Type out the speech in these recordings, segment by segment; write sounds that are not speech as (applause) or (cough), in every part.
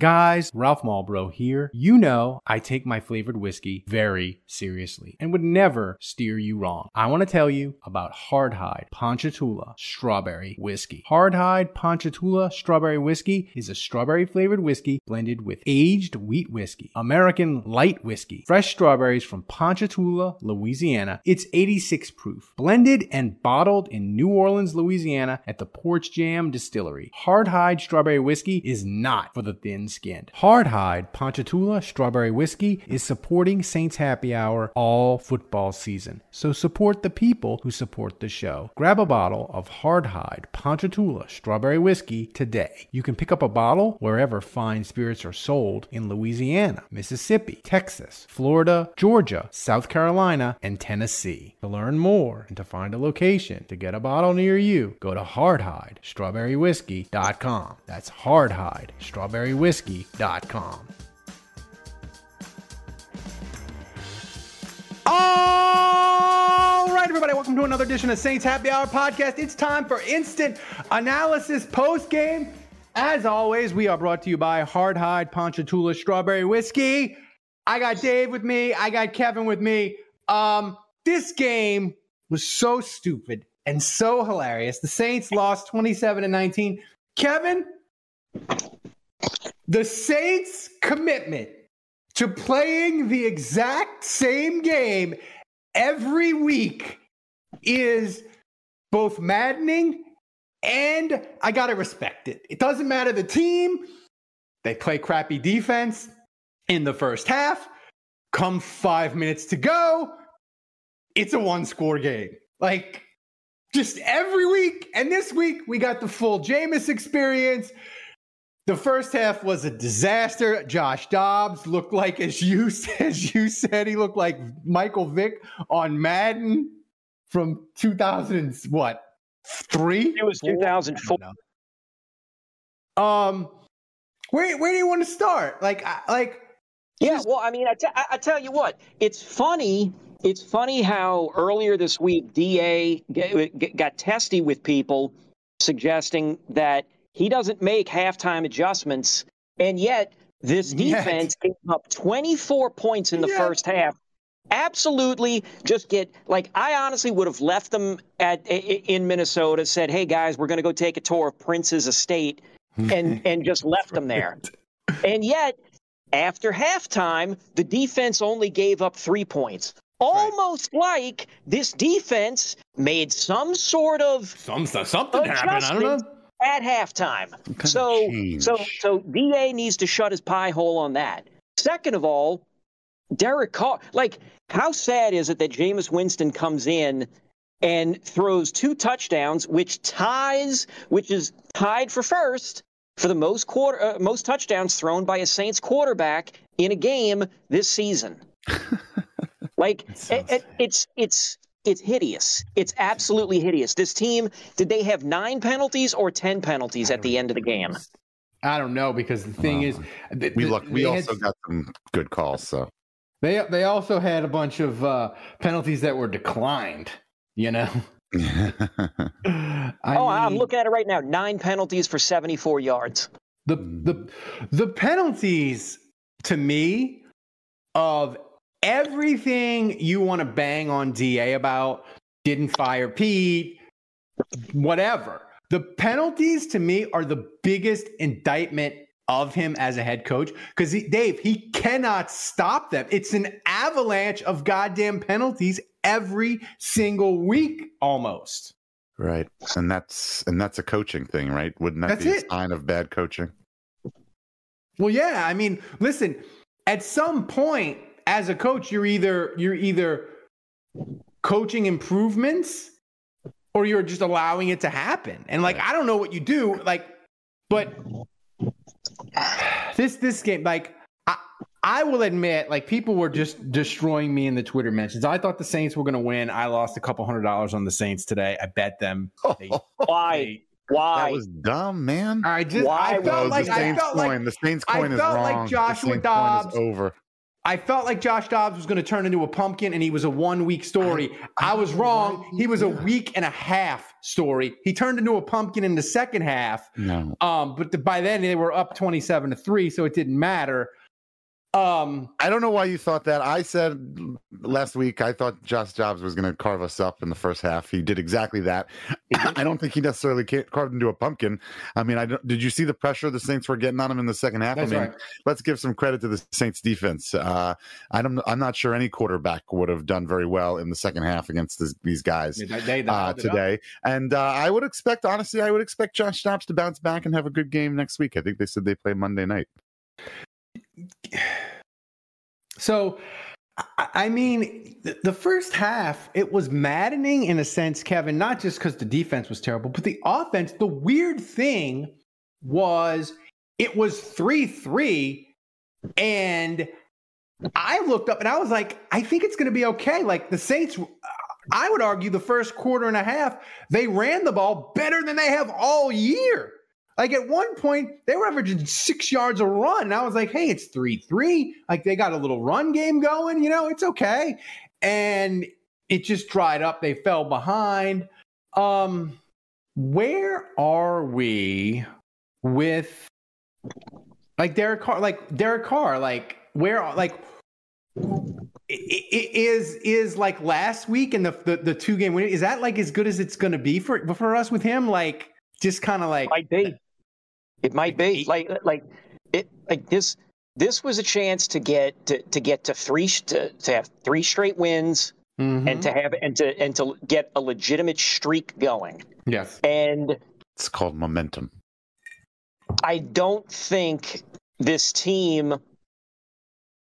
Guys, Ralph Malbrough here. You know I take my flavored whiskey very seriously and would never steer you wrong. I want to tell you about Hardhide Ponchatoula Strawberry Whiskey. Hardhide Ponchatoula Strawberry Whiskey is a strawberry flavored whiskey blended with aged wheat whiskey, American light whiskey, fresh strawberries from Ponchatoula, Louisiana. It's 86 proof, blended and bottled in New Orleans, Louisiana at the Porch Jam Distillery. Hardhide Strawberry Whiskey is not for the thin skinned. Hardhide Ponchatoula Strawberry Whiskey is supporting Saints Happy Hour all football season. So support the people who support the show. Grab a bottle of Hardhide Ponchatoula Strawberry Whiskey today. You can pick up a bottle wherever fine spirits are sold in Louisiana, Mississippi, Texas, Florida, Georgia, South Carolina, and Tennessee. To learn more and to find a location to get a bottle near you, go to hardhidestrawberrywhiskey.com. That's hardhide strawberry whiskey whiskey.com. All right, everybody, welcome to another edition of Saints Happy Hour podcast. It's time for instant analysis post game. As always, we are brought to you by Hard Hardhide Ponchatoula Strawberry Whiskey. I got Dave with me. I got Kevin with me. Um, this game was so stupid and so hilarious. The Saints lost 27 to 19. Kevin, the Saints' commitment to playing the exact same game every week is both maddening and I got to respect it. It doesn't matter the team, they play crappy defense in the first half. Come five minutes to go, it's a one score game. Like, just every week. And this week, we got the full Jameis experience. The first half was a disaster. Josh Dobbs looked like, as you (laughs) as you said, he looked like Michael Vick on Madden from 2000 what three? It was 2004. Um, where where do you want to start? Like like. Yeah, well, I mean, I, t- I tell you what, it's funny. It's funny how earlier this week, Da got testy with people suggesting that he doesn't make halftime adjustments. and yet this defense yet. gave up 24 points in the yet. first half. Absolutely, just get like I honestly would have left them at in Minnesota. Said, "Hey guys, we're going to go take a tour of Prince's estate," and (laughs) and just left them there. And yet, after halftime, the defense only gave up three points almost right. like this defense made some sort of some something happened. I don't know at halftime. So so so Da needs to shut his pie hole on that. Second of all, Derek Carr, like how sad is it that Jameis Winston comes in and throws two touchdowns, which ties, which is tied for first for the most quarter, uh, most touchdowns thrown by a Saints quarterback in a game this season. (laughs) like it, it, it's it's it's hideous. It's absolutely hideous. This team, did they have nine penalties or 10 penalties at the end of the game? I don't know because the thing is, the, we look. We also had, got some good calls. So they they also had a bunch of uh, penalties that were declined. You know. (laughs) oh, mean, I'm looking at it right now. Nine penalties for 74 yards. The the the penalties to me of everything you want to bang on Da about, didn't fire Pete, whatever. The penalties to me are the biggest indictment of him as a head coach because Dave, he cannot stop them. It's an avalanche of goddamn penalties every single week almost. Right. And that's and that's a coaching thing, right? Wouldn't that That's be it. a sign of bad coaching? Well, yeah. I mean, listen, at some point as a coach, you're either you're either coaching improvements or you're just allowing it to happen. And like I don't know what you do, like, but this this game, like I I will admit, like people were just destroying me in the Twitter mentions. I thought the Saints were gonna win. I lost a couple hundred dollars on the Saints today. I bet them. (laughs) They- Why? they- Why? That was dumb, man. I just Why I was felt Oh, like the I Saints felt coin. like the Saints I coin is felt like wrong. The Joshua Saints coin is Dobbs- over. I felt like Josh Dobbs was going to turn into a pumpkin and he was a one week story. I, was wrong. He was a week and a half story. He turned into a pumpkin in the second half. No. Um, but the, by then they were up 27 to 3, so it didn't matter. Um, I don't know why you thought that. I said last week I thought Josh Dobbs was going to carve us up in the first half. He did exactly that. I don't think he necessarily carved into a pumpkin. I mean, I don't, did you see the pressure the Saints were getting on him in the second half? that's I mean, right. let's give some credit to the Saints defense. Uh, I don't, I'm not sure any quarterback would have done very well in the second half against this, these guys They- they- they uh, held it up. today. And uh, I would expect, honestly, I would expect Josh Dobbs to bounce back and have a good game next week. I think they said they play Monday night. So, I- mean, the first half, it was maddening in a sense, Kevin, not just because the defense was terrible, but the offense. The weird thing was it was 3 3, and I looked up and I was like, I think it's going to be okay. Like the Saints, I would argue the first quarter and a half, they ran the ball better than they have all year. Like at one point, they were averaging six yards a run. And I was like, hey, it's 3 3. Like they got a little run game going, you know, it's okay. And it just dried up. They fell behind. Um, where are we with like Derek Carr? Like Derek Carr, like where like is is like last week and the the, the two game win is that like as good as it's going to be for for us with him like just kind of like might be. It might be like like it like this. This was a chance to get to, to get to three to, to have three straight wins Mhm. and to have and to and to get a legitimate streak going. yes And It's called momentum. I don't think this team,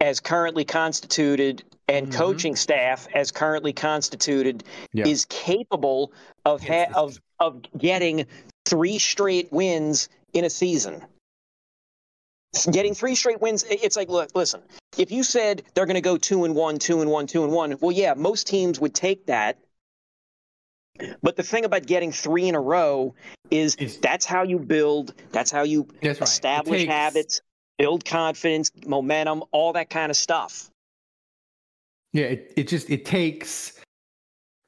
as currently constituted, and Mhm. coaching staff as currently constituted, Yeah. is capable of ha- of of getting three straight wins in a season. Getting three straight wins, it's like, look, listen. If you said they're going to go two and one, two and one, two and one, well, yeah, most teams would take that. But the thing about getting three in a row is Is- that's how you build. That's how you That's right. Establish takes- habits, build confidence, momentum, all that kind of stuff. Yeah, it, it just it takes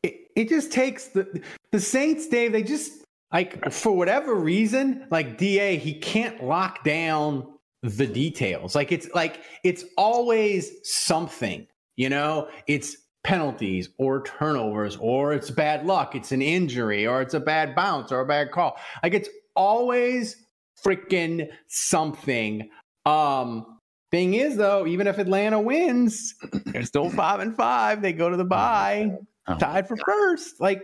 it, it just takes the the Saints, Dave, they just like for whatever reason, like DA, he can't lock down the details. Like it's like it's always something, you know? It's penalties or turnovers or it's bad luck, it's an injury or it's a bad bounce or a bad call. Like it's always freaking something. Um Thing is, though, even if Atlanta wins, (clears throat) they're still five and five. They go to the bye, Oh. tied for first. Like,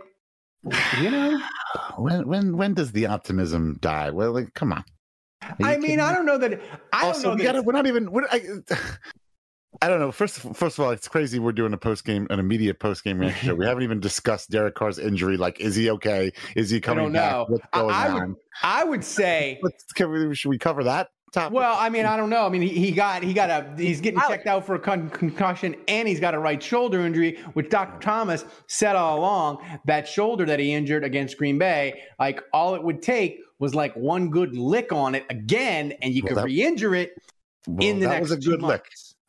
you know, (sighs) When when when does the optimism die? Well, like, come on. I mean, I don't know that. I don't know we that gotta, we're not even. We're, I, (sighs) I don't know. First, first of all, it's crazy. We're doing a post game, an immediate post game reaction. We haven't even discussed Derek Carr's injury. Like, is he okay? Is he coming don't back? know. What's going I would- on? I would say. Let's, we, should we cover that topic? Well, I mean, I don't know. I mean, he, he got he got a he's getting checked out for a con- concussion, and he's got a right shoulder injury, which Dr. Thomas said all along that shoulder that he injured against Green Bay, like all it would take was like one good lick on it again, and you Well, could that- re-injure it Well, in the that next was a good lick.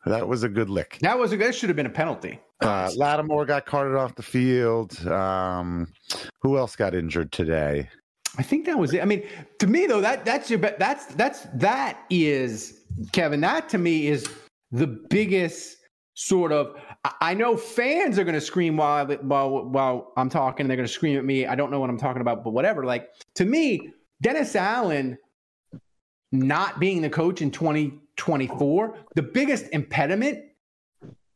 That was a good lick. That was a that should have been a penalty. Uh, Lattimore got carted off the field. Um, who else got injured today? I think that was it. I mean, to me though, that that's your bet. That's that's that is Kevin. That to me is the biggest sort of. I- know fans are going to scream while while while I'm talking. They're going to scream at me. I don't know what I'm talking about, but whatever. Like to me, Dennis Allen not being the coach in 2024, the biggest impediment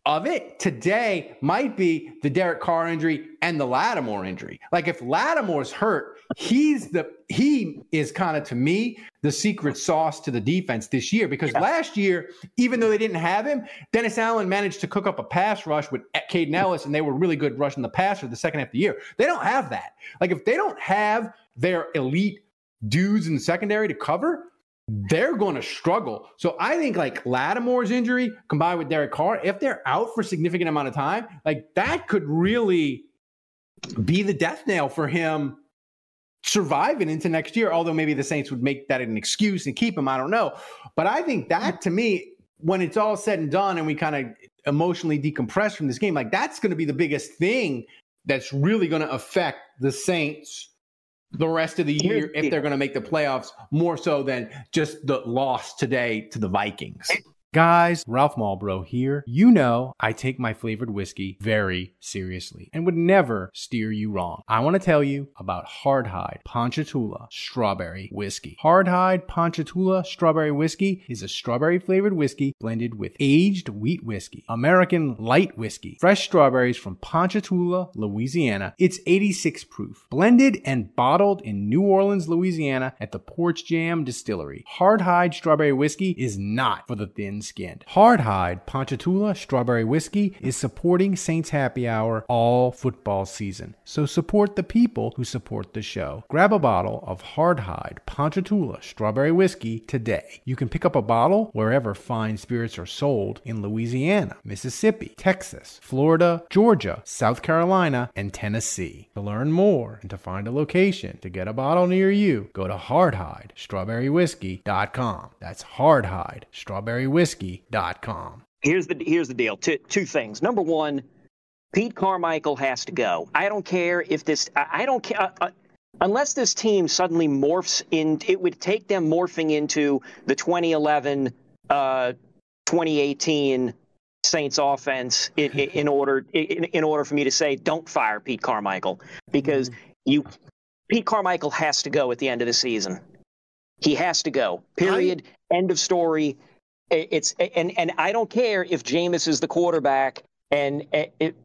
of it today might be the Derek Carr injury and the Lattimore injury. Like if Lattimore's hurt, he's the he is kind of to me the secret sauce to the defense this year because yeah. last year, even though they didn't have him, Dennis Allen managed to cook up a pass rush with Kaden Elliss, and they were really good rushing the passer the second half of the year. They don't have that. Like if they don't have their elite dudes in the secondary to cover, they're going to struggle. So I think like Lattimore's injury combined with Derek Carr, if they're out for a significant amount of time, like that could really be the death nail for him surviving into next year. Although maybe the Saints would make that an excuse and keep him. I don't know. But I think that to me, when it's all said and done and we kind of emotionally decompress from this game, like that's going to be the biggest thing that's really going to affect the Saints the rest of the year if they're going to make the playoffs more so than just the loss today to the Vikings. Guys, Ralph Malbrough here. You know I take my flavored whiskey very seriously and would never steer you wrong. I want to tell you about Hardhide Ponchatoula Strawberry Whiskey. Hardhide Ponchatoula Strawberry Whiskey is a strawberry flavored whiskey blended with aged wheat whiskey, American light whiskey, fresh strawberries from Ponchatoula, Louisiana. It's 86 proof, blended and bottled in New Orleans, Louisiana at the Porch Jam Distillery. Hardhide Strawberry Whiskey is not for the thin skinned. Hardhide Ponchatoula Strawberry Whiskey is supporting Saints Happy Hour all football season. So support the people who support the show. Grab a bottle of Hardhide Ponchatoula Strawberry Whiskey today. You can pick up a bottle wherever fine spirits are sold in Louisiana, Mississippi, Texas, Florida, Georgia, South Carolina, and Tennessee. To learn more and to find a location to get a bottle near you, go to hardhidestrawberrywhiskey.com. That's Hardhide Strawberry Whiskey whiskey.com. Here's the here's the deal. Two, two things. Number one, Pete Carmichael has to go. I don't care if this. I, I don't care. Uh, uh, unless this team suddenly morphs in, it would take them morphing into the 2011, uh, 2018 Saints offense in, in order in, in, order for me to say don't fire Pete Carmichael because mm-hmm. you Pete Carmichael has to go at the end of the season. He has to go. Period. I, End of story it's and and I don't care if Jameis is the quarterback and it,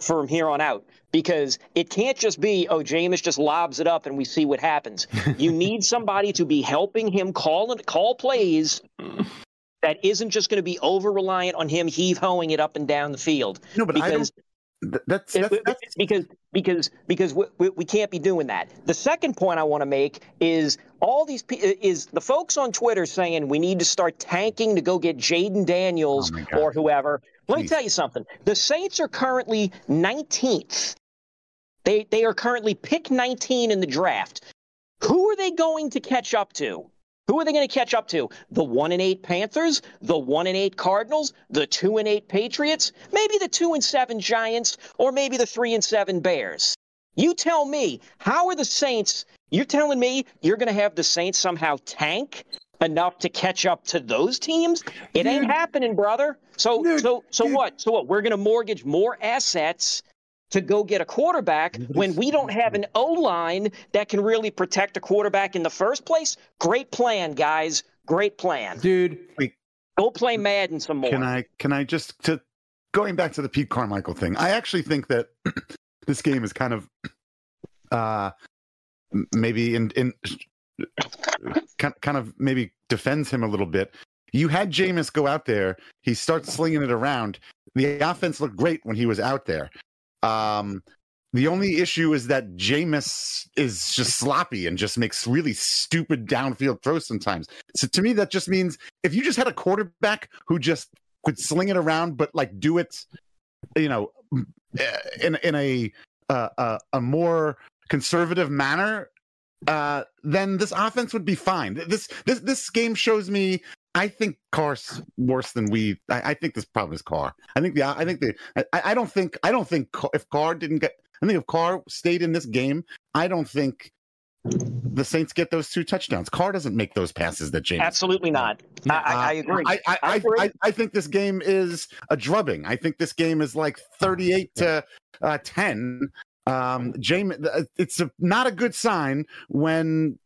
from here on out because it can't just be oh Jameis just lobs it up and we see what happens. (laughs) you need somebody to be helping him call call plays that isn't just going to be over reliant on him heave hoeing it up and down the field. No, but because, That's, that's, that's, because because because we, we, we, can't be doing that. The second point I want to make is all these is the folks on Twitter saying we need to start tanking to go get Jayden Daniels oh or whoever. Let me tell you something. The Saints are currently 19th. They they are currently pick 19 in the draft. Who are they going to catch up to? Who are they going to catch up to? The one and eight Panthers, the one and eight Cardinals, the two and eight Patriots, maybe the two and seven Giants, or maybe the three and seven Bears. You tell me, how are the Saints? You're telling me you're going to have the Saints somehow tank enough to catch up to those teams? It ain't happening, brother. So, so, so what? So what? We're going to mortgage more assets to go get a quarterback when we don't have an O line that can really protect a quarterback in the first place. Great plan, guys. Great plan, dude. Wait, go play Madden some more. Can I? Can I just to going back to the Pete Carmichael thing? I actually think that (clears throat) this game is kind of uh maybe in in kind of maybe defends him a little bit. You had Jameis go out there. He starts slinging it around. The offense looked great when he was out there. Um, the only issue is that Jameis is just sloppy and just makes really stupid downfield throws sometimes. So to me, that just means if you just had a quarterback who just could sling it around, but like do it, you know, in in a uh, uh, a more conservative manner, uh, then this offense would be fine. This this this game shows me I think Carr's worse than we. I, I, think this problem is Carr. I think the. I think the. I, I don't think. I don't think if Carr didn't get. I think if Carr stayed in this game, I don't think the Saints get those two touchdowns. Carr doesn't make those passes that Jameis. Absolutely not. I, I, I agree. I, I, I. I, think this game is a drubbing. I think this game is like thirty-eight to uh, ten. Um, Jameis, it's a, not a good sign when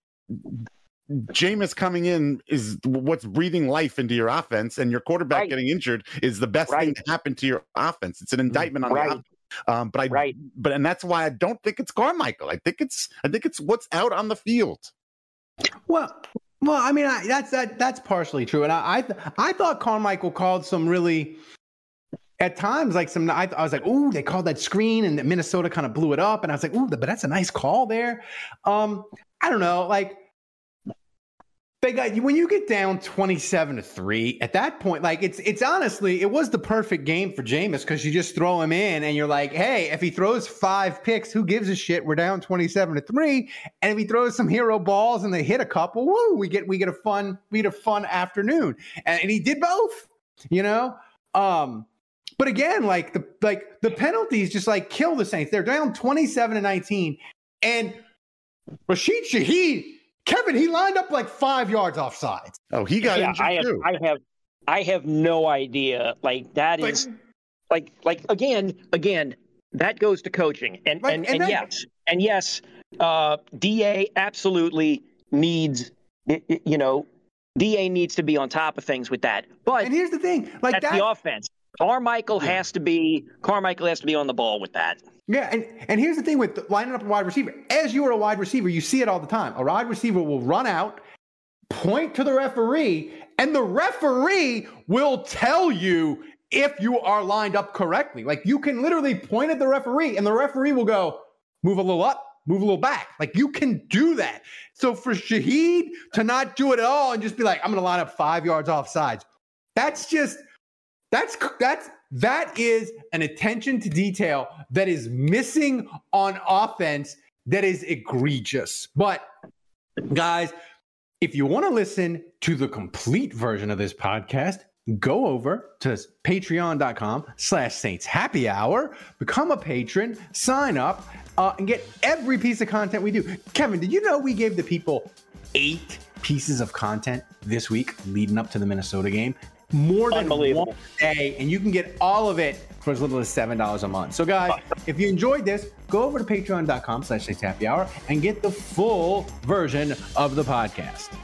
Jameis coming in is what's breathing life into your offense, and your quarterback Right. getting injured is the best thing to happen to your offense. It's an indictment on Right. the offense. Um, but I, Right. but and that's why I don't think it's Carmichael. I think it's, I think it's what's out on the field. Well, well, I mean, I, that's that that's partially true, and I I, th- I thought Carmichael called some really. At times, like some, I, I was like, "Ooh, they called that screen, and Minnesota kind of blew it up." And I was like, "Ooh, but that's a nice call there." Um, I don't know, like they got when you get down twenty-seven to three. At that point, like it's it's honestly, it was the perfect game for Jameis because you just throw him in, and you're like, "Hey, if he throws five picks, who gives a shit? We're down twenty-seven to three, and if he throws some hero balls and they hit a couple, woo, we get we get a fun we get a fun afternoon. And, and he did both, you know. Um, but again, like the like the penalties just like kill the Saints. They're down twenty seven to nineteen, and Rashid Shaheed, Kevin, he lined up like five yards offside. Oh, he got yeah, injured I have, too. I have, I have no idea. Like that Like- is, like, like again, again, that goes to coaching, and Right, and, and and, that- yes, and yes, uh, Da absolutely needs, y- y- you know, Da needs to be on top of things with that. But And here's the thing, like that's that, the offense. Carmichael Yeah. has to be Carmichael has to be on the ball with that. Yeah, and, and here's the thing with lining up a wide receiver. As you are a wide receiver, you see it all the time. A wide receiver will run out, point to the referee, and the referee will tell you if you are lined up correctly. Like you can literally point at the referee, and the referee will go, move a little up, move a little back. Like you can do that. So for Shaheed to not do it at all and just be like, I'm gonna line up five yards off sides, that's just that's that's that is an attention to detail that is missing on offense that is egregious. But guys, if you want to listen to the complete version of this podcast, go over to patreon.com slash saints happy hour become a patron sign up uh, and get every piece of content we do kevin did you know we gave the people eight pieces of content this week leading up to the minnesota game more than one day and you can get all of it for as little as seven dollars a month. So guys if you enjoyed this go over to patreon.com slash happy hour and get the full version of the podcast